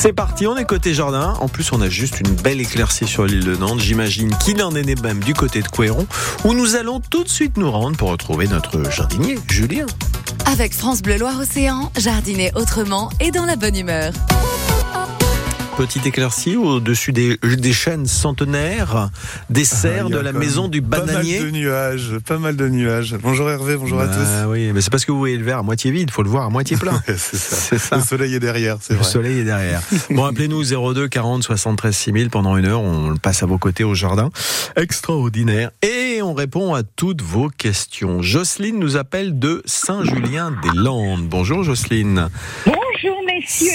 C'est parti, on est côté jardin. En plus, on a juste une belle éclaircie sur l'île de Nantes. J'imagine qu'il en est même du côté de Couéron, où nous allons tout de suite nous rendre pour retrouver notre jardinier, Julien. Avec France Bleu Loire Océan, jardiner autrement et dans la bonne humeur petite éclaircie au-dessus des, des chênes centenaires, des ah, serres de la maison du bananier. Pas mal de nuages, pas mal de nuages. Bonjour Hervé, bonjour à bah tous. Oui, mais c'est parce que vous voyez le verre à moitié vide, il faut le voir à moitié plein. c'est ça. Le soleil est derrière, c'est vrai. Le soleil est derrière. bon, appelez-nous 02 40 73 6000 pendant une heure, on passe à vos côtés au jardin. Extraordinaire. Et on répond à toutes vos questions. Jocelyne nous appelle de Saint-Julien-des-Landes. Bonjour Jocelyne.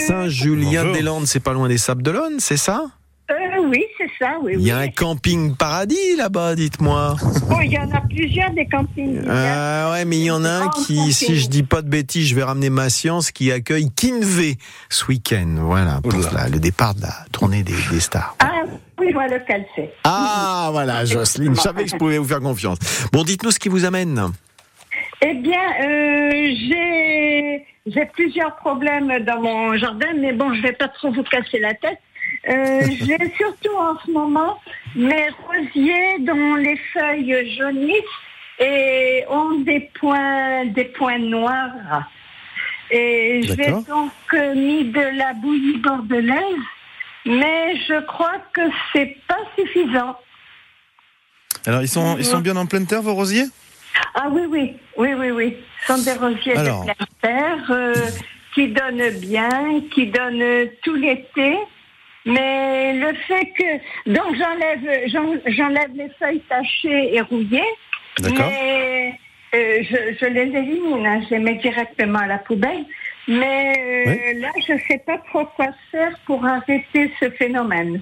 Saint-Julien-des-Landes, c'est pas loin des Sables d'Olonne, c'est ça? Euh, oui, c'est ça, oui. Il y a un camping paradis là-bas, dites-moi. Oh, il y en a plusieurs des campings. Ah ouais, mais il y en a un qui, si je dis pas de bêtises, je vais ramener ma science, qui accueille Kinvé ce week-end. Voilà, pour le départ de la tournée des, stars. Ah oui, voilà lequel c'est. Ah voilà, Jocelyne, je savais que je pouvais vous faire confiance. Bon, dites-nous ce qui vous amène. Eh bien, euh, j'ai plusieurs problèmes dans mon jardin, mais bon, je vais pas trop vous casser la tête. Euh, j'ai surtout en ce moment mes rosiers dont les feuilles jaunissent et ont des points, des points noirs. Et j'ai donc mis de la bouillie bordelaise, mais je crois que c'est pas suffisant. Alors, ils sont, ils sont bien en pleine terre, vos rosiers? Ah oui, oui, oui, oui, oui. Ce sont des rosiers de pleine terre euh, qui donnent bien, qui donnent tout l'été. Mais le fait que donc j'enlève j'enlève les feuilles tachées et rouillées, mais euh, je, les élimine, hein, je les mets directement à la poubelle. Mais euh, là, je ne sais pas trop quoi faire pour arrêter ce phénomène.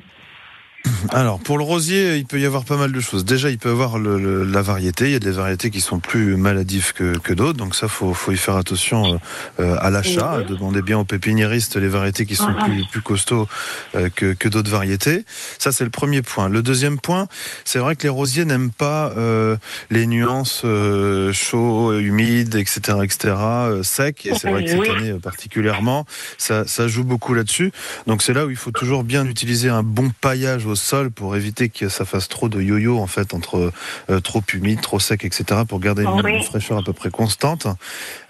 Alors, pour le rosier, il peut y avoir pas mal de choses. Déjà, il peut y avoir la variété. Il y a des variétés qui sont plus maladives que, d'autres. Donc ça, faut, faut y faire attention euh, à l'achat. Demandez bien aux pépiniéristes les variétés qui sont plus, plus costauds euh, que, d'autres variétés. Ça, c'est le premier point. Le deuxième point, c'est vrai que les rosiers n'aiment pas euh, les nuances chaud, humide, etc., etc., sec. Et c'est vrai que cette année particulièrement, ça, ça joue beaucoup là-dessus. Donc c'est là où il faut toujours bien utiliser un bon paillage au sol pour éviter que ça fasse trop de yo-yo en fait entre euh, trop humide, trop sec, etc. pour garder une, fraîcheur à peu près constante.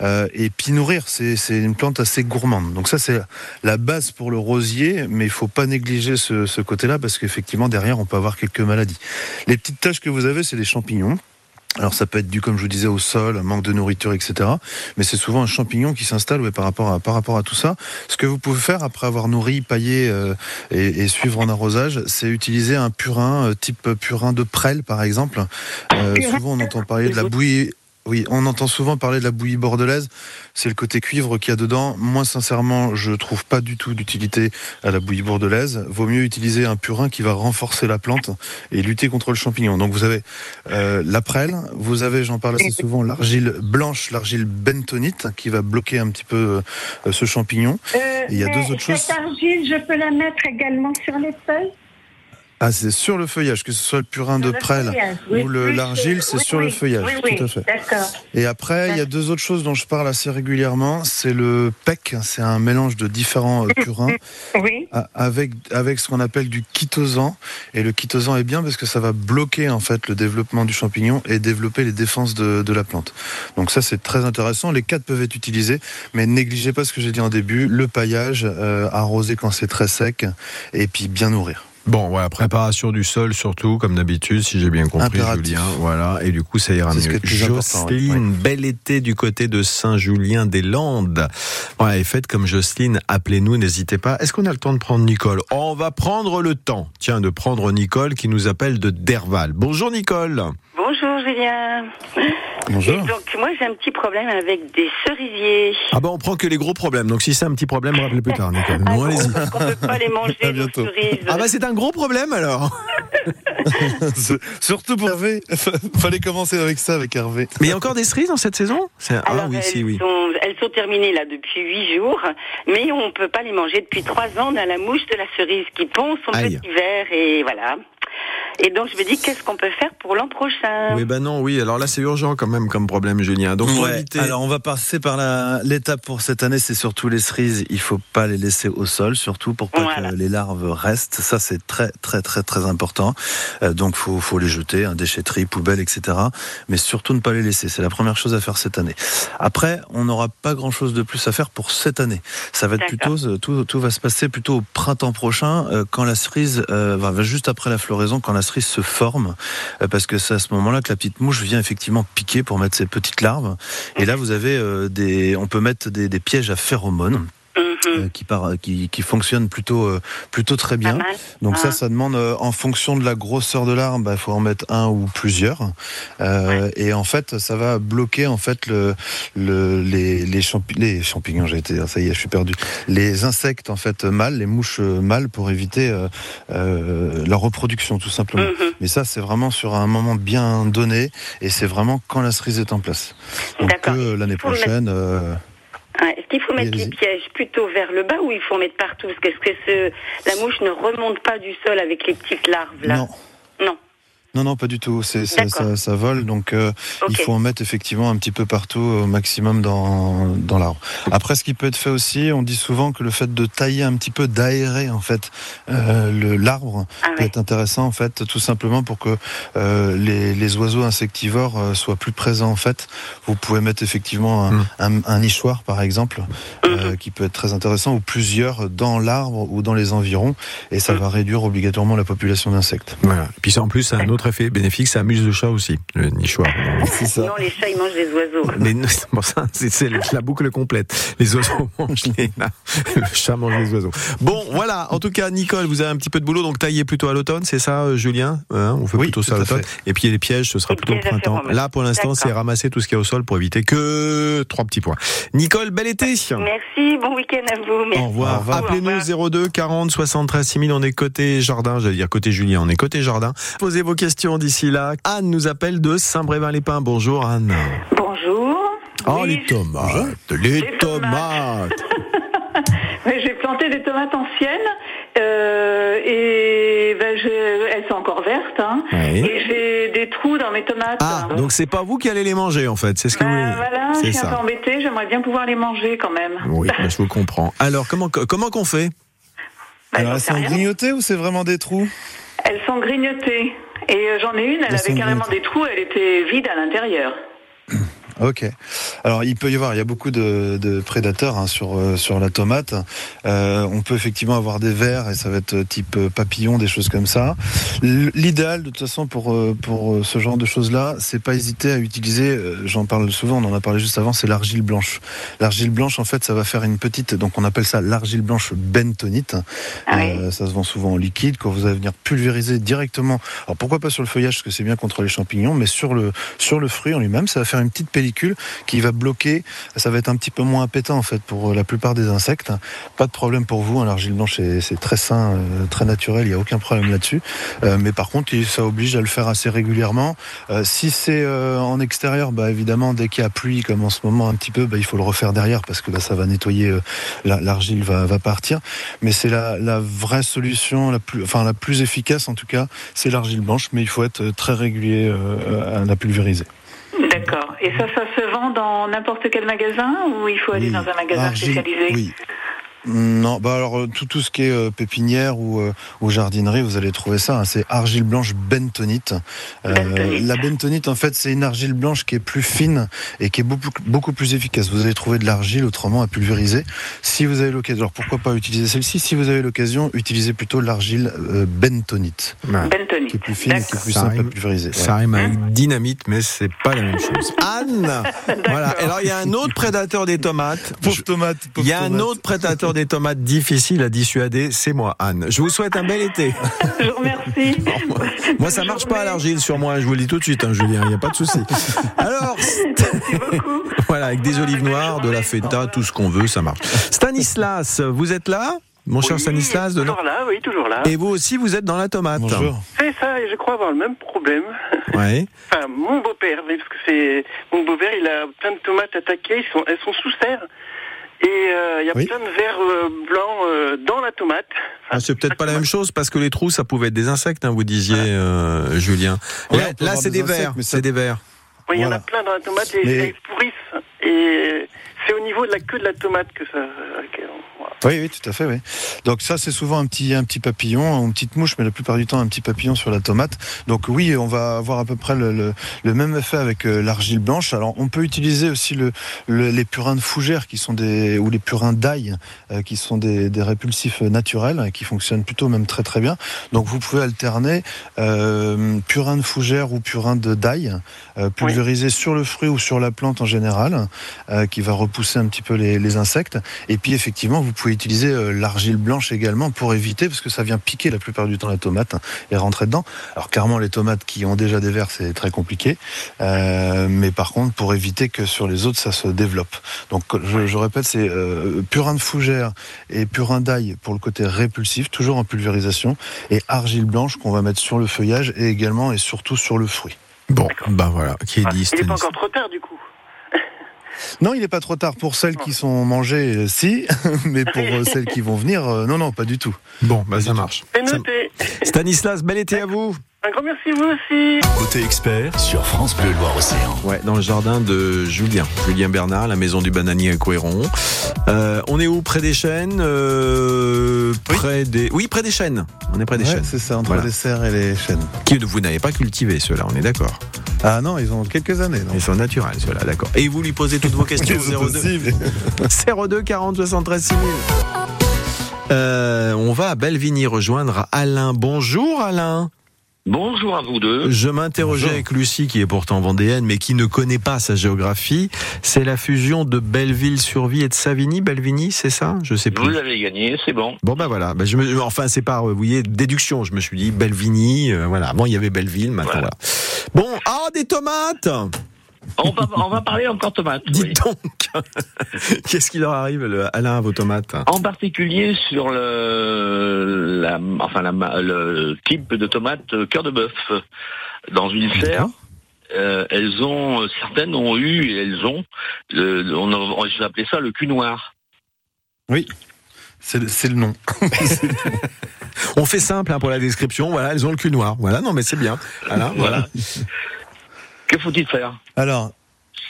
Euh, et puis nourrir, c'est une plante assez gourmande. Donc ça c'est la base pour le rosier, mais il faut pas négliger ce, ce côté-là parce qu'effectivement derrière on peut avoir quelques maladies. Les petites taches que vous avez, c'est les champignons. Alors ça peut être dû, comme je vous disais, au sol, un manque de nourriture, etc. Mais c'est souvent un champignon qui s'installe ouais, par, rapport à, par rapport à tout ça. Ce que vous pouvez faire après avoir nourri, paillé euh, et, suivre en arrosage, c'est utiliser un purin, euh, type purin de prêle par exemple. Euh, souvent on entend parler de la bouillie oui, on entend souvent parler de la bouillie bordelaise. C'est le côté cuivre qu'il y a dedans. Moi, sincèrement, je trouve pas du tout d'utilité à la bouillie bordelaise. Vaut mieux utiliser un purin qui va renforcer la plante et lutter contre le champignon. Donc, vous avez euh, la prêle, vous avez, j'en parle assez souvent, l'argile blanche, l'argile bentonite, qui va bloquer un petit peu euh, ce champignon. Euh, il y a deux autres choses. Cette argile, je peux la mettre également sur les feuilles? Ah, c'est sur le feuillage, que ce soit le purin de prêle ou l'argile, c'est sur le feuillage, tout à fait. Et après, il y a deux autres choses dont je parle assez régulièrement. C'est le PEC, c'est un mélange de différents euh, purins avec, avec ce qu'on appelle du chitosan. Et le chitosan est bien parce que ça va bloquer en fait le développement du champignon et développer les défenses de, de la plante. Donc ça, c'est très intéressant. Les quatre peuvent être utilisés, mais négligez pas ce que j'ai dit en début, le paillage, euh, arroser quand c'est très sec, et puis bien nourrir. Bon, voilà, préparation du sol surtout, comme d'habitude, si j'ai bien compris, Julien. Voilà, et du coup, ça ira mieux. Jocelyne, bel été du côté de Saint-Julien-des-Landes. Voilà, et faites comme Jocelyne, appelez-nous, n'hésitez pas. Est-ce qu'on a le temps de prendre Nicole? On va prendre le temps, tiens, de prendre Nicole qui nous appelle de Derval. Bonjour Nicole. Bonjour Julien. Bonjour. donc moi j'ai un petit problème avec des cerisiers. Ah ben on prend que les gros problèmes. Donc si c'est un petit problème, rappelez plus tard, Nicole. Bon, allez-y. On peut pas les manger les cerises. Ah bah c'est un gros problème alors. Surtout pour Hervé. Fallait commencer avec ça avec Hervé. Mais il y a encore des cerises dans cette saison? Ah oui, si, oui. Sont, elles sont terminées là depuis huit jours, mais on peut pas les manger depuis trois ans. On a la mouche de la cerise qui pond son petit verre et voilà. Et donc je me dis qu'est-ce qu'on peut faire pour l'an prochain Oui, ben non, oui. Alors là, c'est urgent quand même comme problème, Julien. Donc Alors on va passer par l'étape pour cette année, c'est surtout les cerises. Il faut pas les laisser au sol, surtout pour pas que les larves restent. Ça, c'est très très très très important. Euh, donc faut faut les jeter, un déchetterie, poubelle, etc. Mais surtout ne pas les laisser. C'est la première chose à faire cette année. Après, on n'aura pas grand chose de plus à faire pour cette année. Ça va être plutôt tout, tout va se passer plutôt au printemps prochain, euh, quand la cerise euh, va juste après la floraison, quand la se forme, euh, parce que c'est à ce moment-là que la petite mouche vient effectivement piquer pour mettre ses petites larves. Et là, vous avez des, on peut mettre des, des pièges à phéromones. Euh, qui, part, qui, qui, fonctionne plutôt, euh, plutôt très bien. Donc ça, ah. ça demande, euh, en fonction de la grosseur de l'arbre, il bah, faut en mettre un ou plusieurs. Et en fait, ça va bloquer en fait le, le les, les, les champignons. J'ai été, ça y est, je suis perdu. Les insectes en fait mâles, les mouches mâles, pour éviter leur reproduction tout simplement. Mhm. Mais ça, c'est vraiment sur un moment bien donné, et c'est vraiment quand la cerise est en place. Donc l'année prochaine. Est-ce qu'il faut mettre les pièges plutôt vers le bas ou il faut mettre partout? Parce que, ce, la mouche ne remonte pas du sol avec les petites larves là? Non. Non. Non, pas du tout. C'est, ça, ça, vole, donc euh, il faut en mettre effectivement un petit peu partout, au maximum dans, dans l'arbre. Après, ce qui peut être fait aussi, on dit souvent que le fait de tailler un petit peu, d'aérer en fait euh, le, l'arbre ah peut être intéressant en fait, tout simplement pour que euh, les, les, oiseaux insectivores euh, soient plus présents en fait. Vous pouvez mettre effectivement un, mm. un, nichoir par exemple, euh, mm-hmm. qui peut être très intéressant, ou plusieurs dans l'arbre ou dans les environs, et ça mm. va réduire obligatoirement la population d'insectes. Voilà. Et puis en plus, c'est un autre effet bénéfique, ça amuse le chat aussi, le nichoir. Ça. Non, les chats, ils mangent des oiseaux. Mais bon, ça, c'est la boucle complète. Les oiseaux mangent les... Le chat mange les oiseaux. Bon, voilà. En tout cas, Nicole, vous avez un petit peu de boulot, donc taillez plutôt à l'automne, c'est ça, euh, Julien? Hein, On fait plutôt ça à l'automne. Et puis les pièges, ce sera plutôt au printemps. Là, pour l'instant, c'est ramasser tout ce qui est au sol pour éviter que trois petits points. Nicole, bel été. Merci, bon week-end à vous. Merci. Au revoir. Appelez-nous 02 40 73 6000. On est côté jardin, j'allais dire côté Julien. On est côté jardin. Posez vos questions d'ici là. Anne nous appelle de Saint-Brévin-les-Pins. Bonjour Anne. Bonjour. Oh les tomates, les, tomates. j'ai planté des tomates anciennes euh, et ben, elles sont encore vertes. Hein. Et j'ai des trous dans mes tomates. Ah, donc c'est pas vous qui allez les manger en fait, c'est ce que ben, vous Voilà, je suis un peu embêtée, j'aimerais bien pouvoir les manger quand même. Oui, ben, je vous comprends. Alors comment comment qu'on fait? Alors elles sont grignotées ou c'est vraiment des trous? Elles sont grignotées. Et euh, j'en ai une, elle avait carrément des trous, elle était vide à l'intérieur. Ok. Alors il peut y avoir, il y a beaucoup de, de prédateurs hein, sur euh, sur la tomate. Euh, on peut effectivement avoir des vers et ça va être type euh, papillon, des choses comme ça. L'idéal de toute façon pour pour ce genre de choses là, c'est pas hésiter à utiliser. J'en parle souvent, on en a parlé juste avant, c'est l'argile blanche. L'argile blanche, en fait, ça va faire une petite, donc on appelle ça l'argile blanche bentonite. Ah ça se vend souvent en liquide quand vous allez venir pulvériser directement. Alors pourquoi pas sur le feuillage parce que c'est bien contre les champignons, mais sur le sur le fruit en lui-même, ça va faire une petite pellicule qui va bloquer. Ça va être un petit peu moins appétant en fait pour euh, la plupart des insectes. Pas de problème pour vous. Hein, l'argile blanche c'est très sain, euh, très naturel. Il n'y a aucun problème là-dessus. Euh, mais par contre, ça oblige à le faire assez régulièrement. si c'est en extérieur, bah évidemment, dès qu'il y a pluie, comme en ce moment un petit peu, bah, il faut le refaire derrière parce que là, ça va nettoyer. L'argile va, partir. Mais c'est la, vraie solution, enfin la plus efficace en tout cas, c'est l'argile blanche. Mais il faut être très régulier à la pulvériser. D'accord. Et ça, ça se vend dans n'importe quel magasin ou il faut aller dans un magasin spécialisé? Oui. Non, bah alors euh, tout, tout ce qui est euh, pépinière ou, euh, ou, jardinerie, vous allez trouver ça. Hein, c'est argile blanche bentonite. la bentonite, en fait, c'est une argile blanche qui est plus fine et qui est beaucoup, beaucoup plus efficace. Vous allez trouver de l'argile autrement à pulvériser. Si vous avez l'occasion, alors pourquoi pas utiliser celle-ci? Si vous avez l'occasion, utilisez plutôt l'argile bentonite. Bentonite. Qui est plus fine et qui est plus simple à pulvériser. Ça rime avec dynamite, mais c'est pas la même chose. Anne Voilà. Alors il y a un autre prédateur des tomates. Pauvre tomate. Il y a un autre prédateur des tomates difficiles à dissuader, c'est moi, Anne. Je vous souhaite un bel été. Je vous remercie. moi, ça marche pas à l'argile sur moi, je vous le dis tout de suite, hein, Julien, il n'y a pas de souci. Alors, voilà, avec des olives noires, de la feta, tout ce qu'on veut, ça marche. Stanislas, vous êtes là? Mon cher Stanislas de Toujours là, oui, toujours là. Et vous aussi, vous êtes dans la tomate. Bonjour. C'est ça, et je crois avoir le même problème. Ouais. Enfin, mon beau-père, parce que c'est mon beau-père, il a plein de tomates attaquées, elles sont sous serre. Et il y a plein de vers blancs dans la tomate. ah, c'est peut-être pas la même chose parce que les trous, ça pouvait être des insectes, hein, vous disiez, Julien. là, c'est des vers. C'est des vers. Oui, il y en a plein dans la tomate et ils pourrissent. Et c'est au niveau de la queue de la tomate que ça. Oui, oui, tout à fait, oui. Donc ça, c'est souvent un petit, un petit papillon, une petite mouche, mais la plupart du temps un petit papillon sur la tomate. Donc oui, on va avoir à peu près le, le, même effet avec euh, l'argile blanche. Alors on peut utiliser aussi le, les purins de fougère qui sont des ou les purins d'ail euh, qui sont des, des, répulsifs naturels et qui fonctionnent plutôt même très très bien. Donc vous pouvez alterner euh, purin de fougère ou purin de d'ail euh, pulvérisé sur le fruit ou sur la plante en général, qui va repousser un petit peu les, les insectes. Et puis effectivement, vous pouvez utiliser euh, l'argile blanche également pour éviter, parce que ça vient piquer la plupart du temps la tomate hein, et rentrer dedans. Alors clairement, les tomates qui ont déjà des vers, c'est très compliqué. Euh, mais par contre, pour éviter que sur les autres, ça se développe. Donc je, répète, c'est euh, purin de fougère et purin d'ail pour le côté répulsif, toujours en pulvérisation, et argile blanche qu'on va mettre sur le feuillage et également et surtout sur le fruit. Bon, bah voilà, qui est dit. Il n'est pas encore trop tard du coup. Non, il n'est pas trop tard pour celles qui sont mangées, euh, si, mais pour euh, celles qui vont venir, euh, non, non, pas du tout. Bon, bah ça marche. C'est noté. Stanislas, bel été à vous. Un grand merci vous aussi. Côté expert sur France Bleu Loire Océan. Ouais, dans le jardin de Julien, Julien Bernard, la maison du bananier à Couéron. on est où? Près des chênes Près des. Oui, près des chênes. On est près des chênes. C'est ça, entre les serres et les chênes. Qui vous n'avez pas cultivé ceux-là, on est d'accord. Ah non, ils ont quelques années. Ils sont naturels, ceux-là, d'accord. Et vous lui posez toutes vos questions au 02 02 40 73 6000. on va à Belvigny rejoindre Alain. Bonjour Alain. Bonjour à vous deux. Je m'interrogeais avec Lucie, qui est pourtant vendéenne, mais qui ne connaît pas sa géographie. C'est la fusion de Belleville-sur-Vie et de Savigny. Belvigny, c'est ça? Je sais plus. Vous avez gagné, c'est bon. Bon ben voilà. Ben je me, enfin, c'est par, vous voyez, déduction. Je me suis dit Belvigny. Euh, voilà. Avant, il y avait Belleville. Maintenant, voilà. Bon, ah, des tomates on va, on va parler encore tomates. Dites donc, qu'est-ce qui leur arrive, le, Alain, à vos tomates? En particulier sur le, la, enfin, la, le type de tomate euh, cœur de bœuf. Dans une serre, euh, elles ont, certaines ont eu et elles ont, le, on, on, appeler ça le cul noir. Oui. C'est le nom. on fait simple hein, pour la description. Voilà, elles ont le cul noir. Voilà, non mais c'est bien. Voilà. voilà. Que faut-il faire Alors,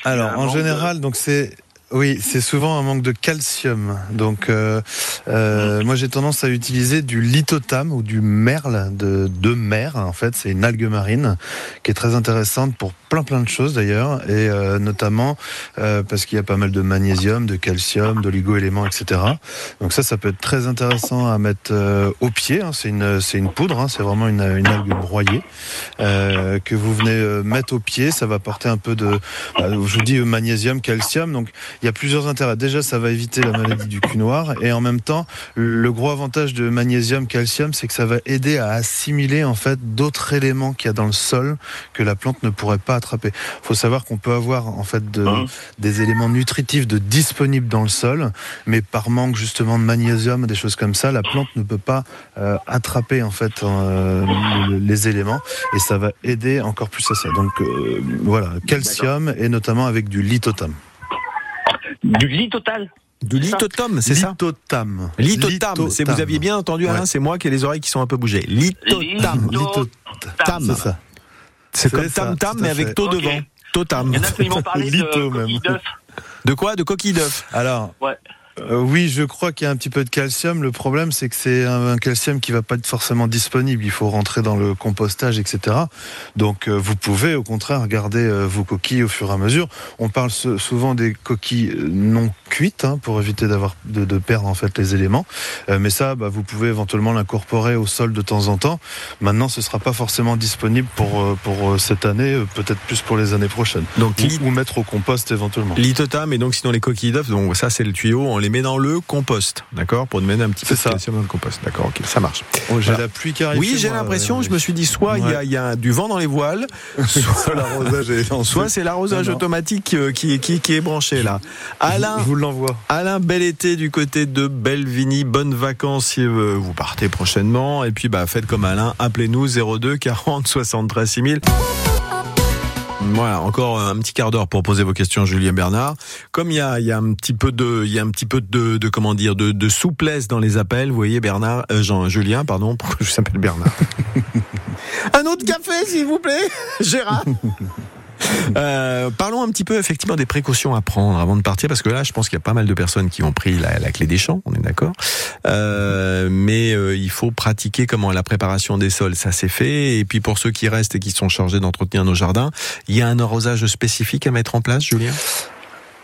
alors en général, donc c'est oui, c'est souvent un manque de calcium. Donc, euh, euh, moi, j'ai tendance à utiliser du lithotam ou du merle de, de mer. En fait, c'est une algue marine qui est très intéressante pour plein plein de choses d'ailleurs, et euh, notamment euh, parce qu'il y a pas mal de magnésium, de calcium, d'oligo-éléments, etc. Donc ça, ça peut être très intéressant à mettre euh, au pied. Hein. C'est une c'est une poudre, hein. c'est vraiment une, une algue broyée que vous venez mettre au pied. Ça va porter un peu de, je vous dis magnésium, calcium. Donc il y a plusieurs intérêts. Déjà, ça va éviter la maladie du cul noir. Et en même temps, le gros avantage de magnésium, calcium, c'est que ça va aider à assimiler en fait d'autres éléments qu'il y a dans le sol que la plante ne pourrait pas attraper. Il faut savoir qu'on peut avoir en fait de, hein des éléments nutritifs de disponibles dans le sol, mais par manque justement de magnésium, des choses comme ça, la plante ne peut pas euh, attraper en fait euh, les éléments et ça va aider encore plus à ça. Donc euh, voilà, calcium et notamment avec du lithotam. Du litotal du litotam, c'est ça Litotam. Litotam. C'est vous aviez bien entendu Alain, c'est moi qui ai les oreilles qui sont un peu bougées. Litotam. Litotam. C'est ça. C'est comme tam tam mais avec to devant. Totam. Il y en a qui m'ont parlé de coquille d'œuf. De quoi? De coquille d'œuf. Alors. Ouais. Euh, oui, je crois qu'il y a un petit peu de calcium. Le problème, c'est que c'est un, calcium qui va pas être forcément disponible. Il faut rentrer dans le compostage, etc. Donc, euh, vous pouvez, au contraire, garder euh, vos coquilles au fur et à mesure. On parle souvent des coquilles non cuites hein, pour éviter d'avoir de, perdre en fait les éléments. mais ça, bah, vous pouvez éventuellement l'incorporer au sol de temps en temps. Maintenant, ce sera pas forcément disponible pour pour cette année, peut-être plus pour les années prochaines. Donc, ou, mettre au compost éventuellement. Litotam et donc sinon les coquilles d'œufs. Donc ça, c'est le tuyau. On les met dans le compost, d'accord Pour mettre un petit peu de calcium dans le compost, d'accord Ok, ça marche. Oh, j'ai la pluie qui arrive. Oui, j'ai l'impression, je me suis dit, soit il y, a du vent dans les voiles, soit l'arrosage Soit c'est l'arrosage automatique euh, qui, qui, qui, est branché là. Alain, je vous l'envoie. Alain, bel été du côté de Belvigny, bonnes vacances si euh, vous partez prochainement. Et puis, bah, faites comme Alain, appelez-nous 02 40 73 6000. Voilà, encore un petit quart d'heure pour poser vos questions, Julien Bernard. Comme il y a, il y a un petit peu de, il y a un petit peu de, de comment dire, de, de souplesse dans les appels. Vous voyez, Bernard, euh, Jean, Julien, pardon, je s'appelle Bernard? Un autre café, s'il vous plaît, Gérard. Euh, parlons un petit peu effectivement des précautions à prendre avant de partir, parce que là, je pense qu'il y a pas mal de personnes qui ont pris la, clé des champs, on est d'accord. Euh, mais euh, il faut pratiquer comment la préparation des sols, ça c'est fait. Et puis pour ceux qui restent et qui sont chargés d'entretenir nos jardins, il y a un arrosage spécifique à mettre en place, Julien?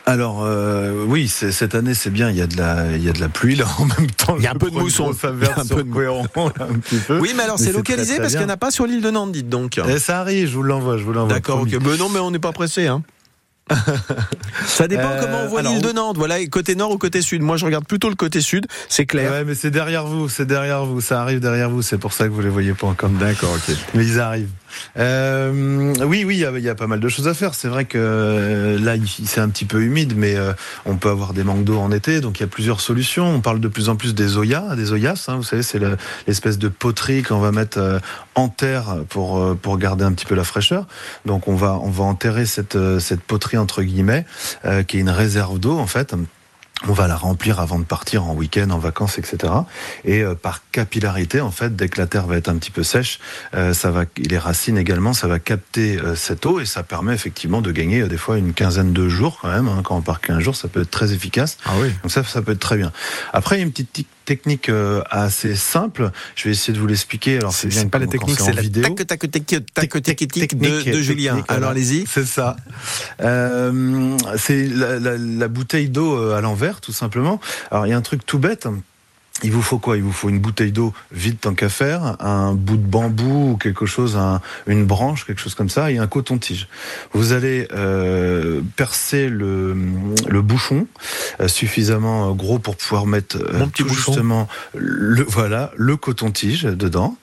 Alors euh, oui, cette année c'est bien. Il y a de la, il y a de la pluie là en même temps. Il y a un peu de mousson, un peu de Oui, mais alors c'est localisé parce qu'il n'y en a pas sur l'île de Nantes, dites donc. Et ça arrive, je vous l'envoie, je vous l'envoie. D'accord, ok. Mais non, mais on n'est pas pressé, hein. Ça dépend euh, comment on voit l'île de Nantes. Voilà, côté nord ou côté sud. Moi, je regarde plutôt le côté sud. C'est clair. Ouais, mais c'est derrière vous. C'est derrière vous. Ça arrive derrière vous. C'est pour ça que vous les voyez pas encore. D'accord, ok. Mais ils arrivent. Euh, oui, oui, il y, a pas mal de choses à faire. C'est vrai que euh, là, c'est un petit peu humide, mais euh, on peut avoir des manques d'eau en été, donc il y a plusieurs solutions. On parle de plus en plus des oyas, des oyas. Hein, vous savez, c'est l'espèce de poterie qu'on va mettre en terre pour pour garder un petit peu la fraîcheur. Donc on va on va enterrer cette cette poterie entre guillemets, qui est une réserve d'eau en fait on va la remplir avant de partir en week-end, en vacances, etc. Et euh, par capillarité, en fait, dès que la terre va être un petit peu sèche, euh, ça va, les racines également, ça va capter euh, cette eau et ça permet effectivement de gagner des fois une quinzaine de jours quand même. Hein. quand on part 15 jours, ça peut être très efficace. Ah oui. Donc ça, ça peut être très bien. Après, il y a une petite technique assez simple. Je vais essayer de vous l'expliquer. Alors c'est bien pas la technique, c'est la vidéo. tac tac tac tac technique de, Julien. Alors allez-y. C'est ça. Euh, c'est la, bouteille d'eau à l'envers tout simplement. Alors il y a un truc tout bête. Il vous faut quoi? Il vous faut une bouteille d'eau vide tant qu'à faire, un bout de bambou ou quelque chose, une branche, quelque chose comme ça, et un coton-tige. Vous allez euh, percer le, le bouchon euh, suffisamment gros pour pouvoir mettre euh, Mon petit justement le voilà le coton-tige dedans.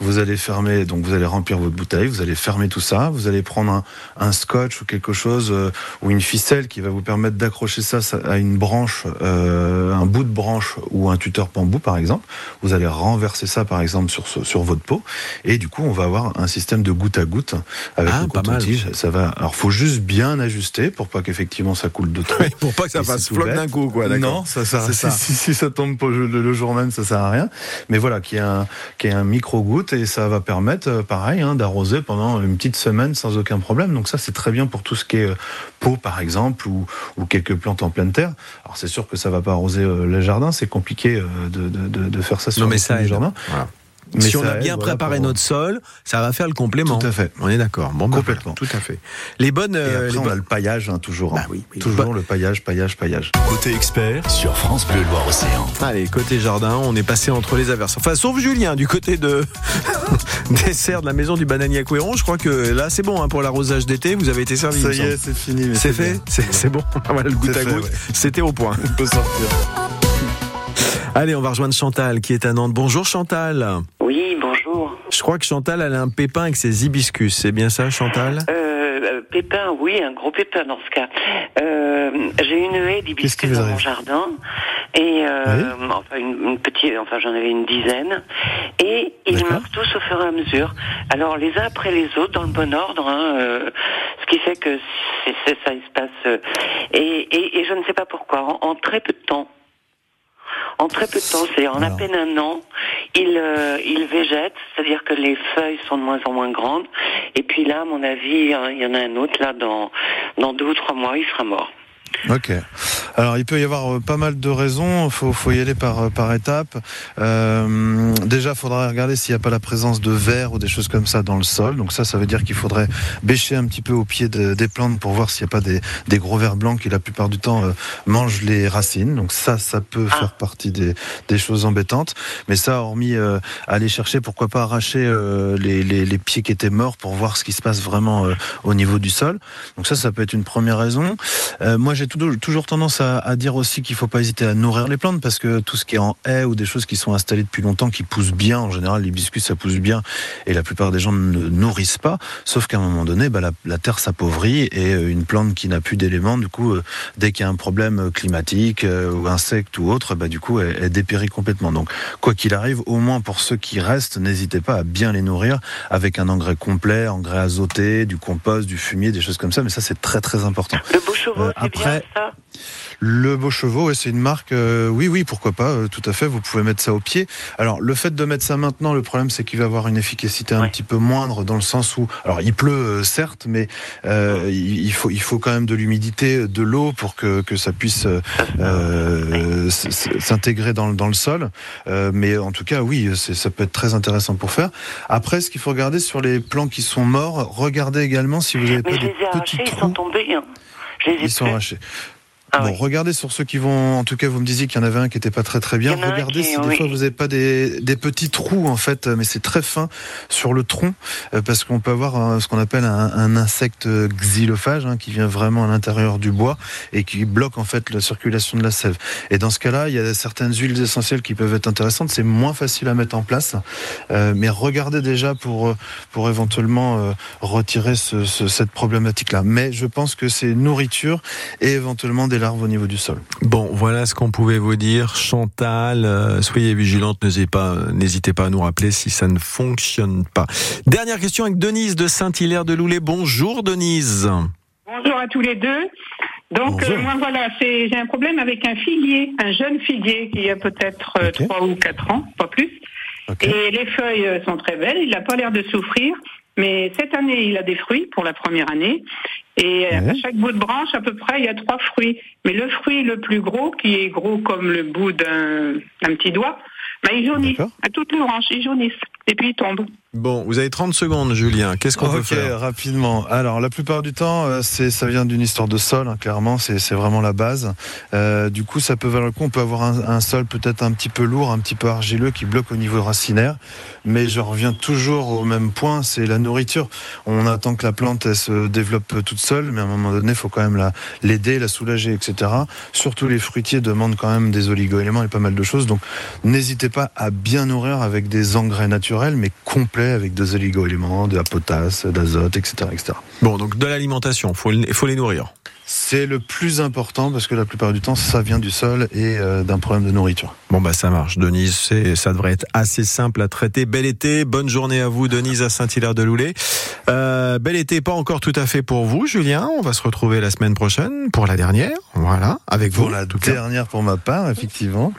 Vous allez fermer, donc vous allez remplir votre bouteille, vous allez fermer tout ça, vous allez prendre un, un scotch ou quelque chose euh, ou une ficelle qui va vous permettre d'accrocher ça à une branche, euh, un bout de branche ou un tuteur bout par exemple. Vous allez renverser ça, par exemple, sur, sur votre peau. Et du coup, on va avoir un système de goutte à goutte avec ah, le coton-tige. Ça va. Alors, faut juste bien ajuster pour pas qu'effectivement ça coule de trop. pour pas que ça fasse flotte d'un coup, quoi. Non, ça sert à ça. Si, si, ça tombe le, jour même, ça sert à rien. Mais voilà, qui est un, qui un micro-goutte et ça va permettre, euh, pareil, hein, d'arroser pendant une petite semaine sans aucun problème. Donc ça, c'est très bien pour tout ce qui est euh, peau, par exemple, ou, ou quelques plantes en pleine terre. Alors, c'est sûr que ça va pas arroser euh, le jardin. C'est compliqué de, de, de, faire ça sur non, mais ça jardin. Mais si on a bien préparé notre sol, ça va faire le complément. Tout à fait. On est d'accord. Bon, ben complètement. tout à fait. Les bonnes. Et après, les on a le paillage, hein, toujours. Bah, oui, toujours le paillage, paillage, paillage. Côté expert sur France Bleu Loire Océan. Allez, côté jardin, on est passé entre les averses. Enfin, sauf Julien, du côté de dessert de la maison du bananier à Couéron. Je crois que là, c'est bon hein, pour l'arrosage d'été. Vous avez été servi. Ça y est, c'est fini. C'est fait. C'est bon. Voilà le goutte à goutte. C'était au point. On peut sortir. Allez, on va rejoindre Chantal qui est à Nantes. Bonjour Chantal. Oui, bonjour. Je crois que Chantal, elle a un pépin avec ses hibiscus. C'est bien ça, Chantal? Euh, euh Pépin, oui, un gros pépin dans ce cas. Euh, j'ai une haie d'hibiscus dans mon jardin et euh, enfin une, petite, enfin j'en avais une dizaine et ils meurent tous au fur et à mesure. Alors les uns après les autres dans le bon ordre, hein, ce qui fait que c'est, ça se passe et, et, je ne sais pas pourquoi en très peu de temps en très peu de temps, c'est en à peine un an, il, euh, il végète, c'est-à-dire que les feuilles sont de moins en moins grandes. Et puis là, à mon avis, hein, il y en a un autre, là, dans, dans deux ou trois mois, il sera mort. Ok. Alors il peut y avoir euh, pas mal de raisons. Faut, faut y aller par euh, par étapes. Euh, déjà, faudra regarder s'il n'y a pas la présence de verre ou des choses comme ça dans le sol. Donc ça, ça veut dire qu'il faudrait bêcher un petit peu au pied des plantes pour voir s'il n'y a pas des, des gros vers blancs qui la plupart du temps euh, mangent les racines. Donc ça, ça peut ah. faire partie des, des choses embêtantes. Mais ça, hormis aller chercher, pourquoi pas arracher les, les, les, pieds qui étaient morts pour voir ce qui se passe vraiment au niveau du sol. Donc ça, ça peut être une première raison. moi, j'ai toujours tendance à, dire aussi qu'il faut pas hésiter à nourrir les plantes parce que tout ce qui est en haie ou des choses qui sont installées depuis longtemps, qui poussent bien, en général, l'hibiscus ça pousse bien et la plupart des gens ne nourrissent pas. Sauf qu'à un moment donné, bah, la, terre s'appauvrit et euh, une plante qui n'a plus d'éléments, du coup, euh, dès qu'il y a un problème climatique ou insecte ou autre, bah, du coup, elle, elle dépérit complètement. Donc, quoi qu'il arrive, au moins pour ceux qui restent, n'hésitez pas à bien les nourrir avec un engrais complet, engrais azoté, du compost, du fumier, des choses comme ça. Mais ça, c'est très très important. Le beau chevaux, bien ça le Beau Chevaux, c'est une marque, euh, oui, oui, pourquoi pas, euh, tout à fait, vous pouvez mettre ça au pied. Alors, le fait de mettre ça maintenant, le problème, c'est qu'il va avoir une efficacité un petit peu moindre dans le sens où, alors, il pleut, euh, certes, mais il, faut, il faut quand même de l'humidité, de l'eau pour que, que ça puisse s'intégrer dans, dans le sol. mais en tout cas, oui, ça peut être très intéressant pour faire. Après, ce qu'il faut regarder sur les plants qui sont morts, regardez également si vous n'avez pas des petits trous. Ils sont tombés. Hein. Ils sont. Ah bon, regardez sur ceux qui vont. En tout cas, vous me disiez qu'il y en avait un qui était pas très très bien. Regardez si des fois vous n'avez pas des, des, petits trous en fait, mais c'est très fin sur le tronc euh, parce qu'on peut avoir ce qu'on appelle un, un, insecte xylophage hein, qui vient vraiment à l'intérieur du bois et qui bloque en fait la circulation de la sève. Et dans ce cas-là, il y a certaines huiles essentielles qui peuvent être intéressantes. C'est moins facile à mettre en place, euh, mais regardez déjà pour pour éventuellement euh, retirer ce, ce, cette problématique-là. Mais je pense que c'est nourriture et éventuellement des larves au niveau du sol. Bon, voilà ce qu'on pouvait vous dire. Chantal, euh, soyez vigilante, n'hésitez pas, n'hésitez pas à nous rappeler si ça ne fonctionne pas. Dernière question avec Denise de Saint-Hilaire de Loulé. Bonjour Denise. Bonjour à tous les deux. Donc euh, moi voilà, j'ai un problème avec un figuier, un jeune figuier qui a peut-être euh, trois ou quatre ans, pas plus. Et les feuilles sont très belles, il n'a pas l'air de souffrir. Mais cette année, il a des fruits pour la première année. Et à chaque bout de branche, à peu près, il y a trois fruits. Mais le fruit le plus gros, qui est gros comme le bout d'un petit doigt, bah, il jaunit. À toutes les branches, il jaunissent. Et puis il tombe. Bon, vous avez 30 secondes, Julien. Qu'est-ce qu'on peut faire rapidement. Alors, la plupart du temps, euh, c'est ça vient d'une histoire de sol. Hein, clairement, c'est vraiment la base. Euh, du coup, ça peut valoir le coup. On peut avoir un, un sol peut-être un petit peu lourd, un petit peu argileux, qui bloque au niveau racinaire. Mais je reviens toujours au même point, c'est la nourriture. On attend que la plante elle se développe toute seule, mais à un moment donné, il faut quand même l'aider, la, soulager, etc. Surtout les fruitiers demandent quand même des oligo-éléments et pas mal de choses. Donc, n'hésitez pas à bien nourrir avec des engrais naturels, mais complets avec des oligo-éléments, de la potasse, d'azote, etc., etc. Bon, donc de l'alimentation, il faut les nourrir. C'est le plus important parce que la plupart du temps, ça vient du sol et euh, d'un problème de nourriture. Bon bah ça marche, Denise. Ça devrait être assez simple à traiter. Bel été, bonne journée à vous, Denise à Saint-Hilaire-de-Loulé. Euh, bel été, pas encore tout à fait pour vous, Julien. On va se retrouver la semaine prochaine pour la dernière. Voilà, avec vous. Pour la dernière pour ma part, effectivement.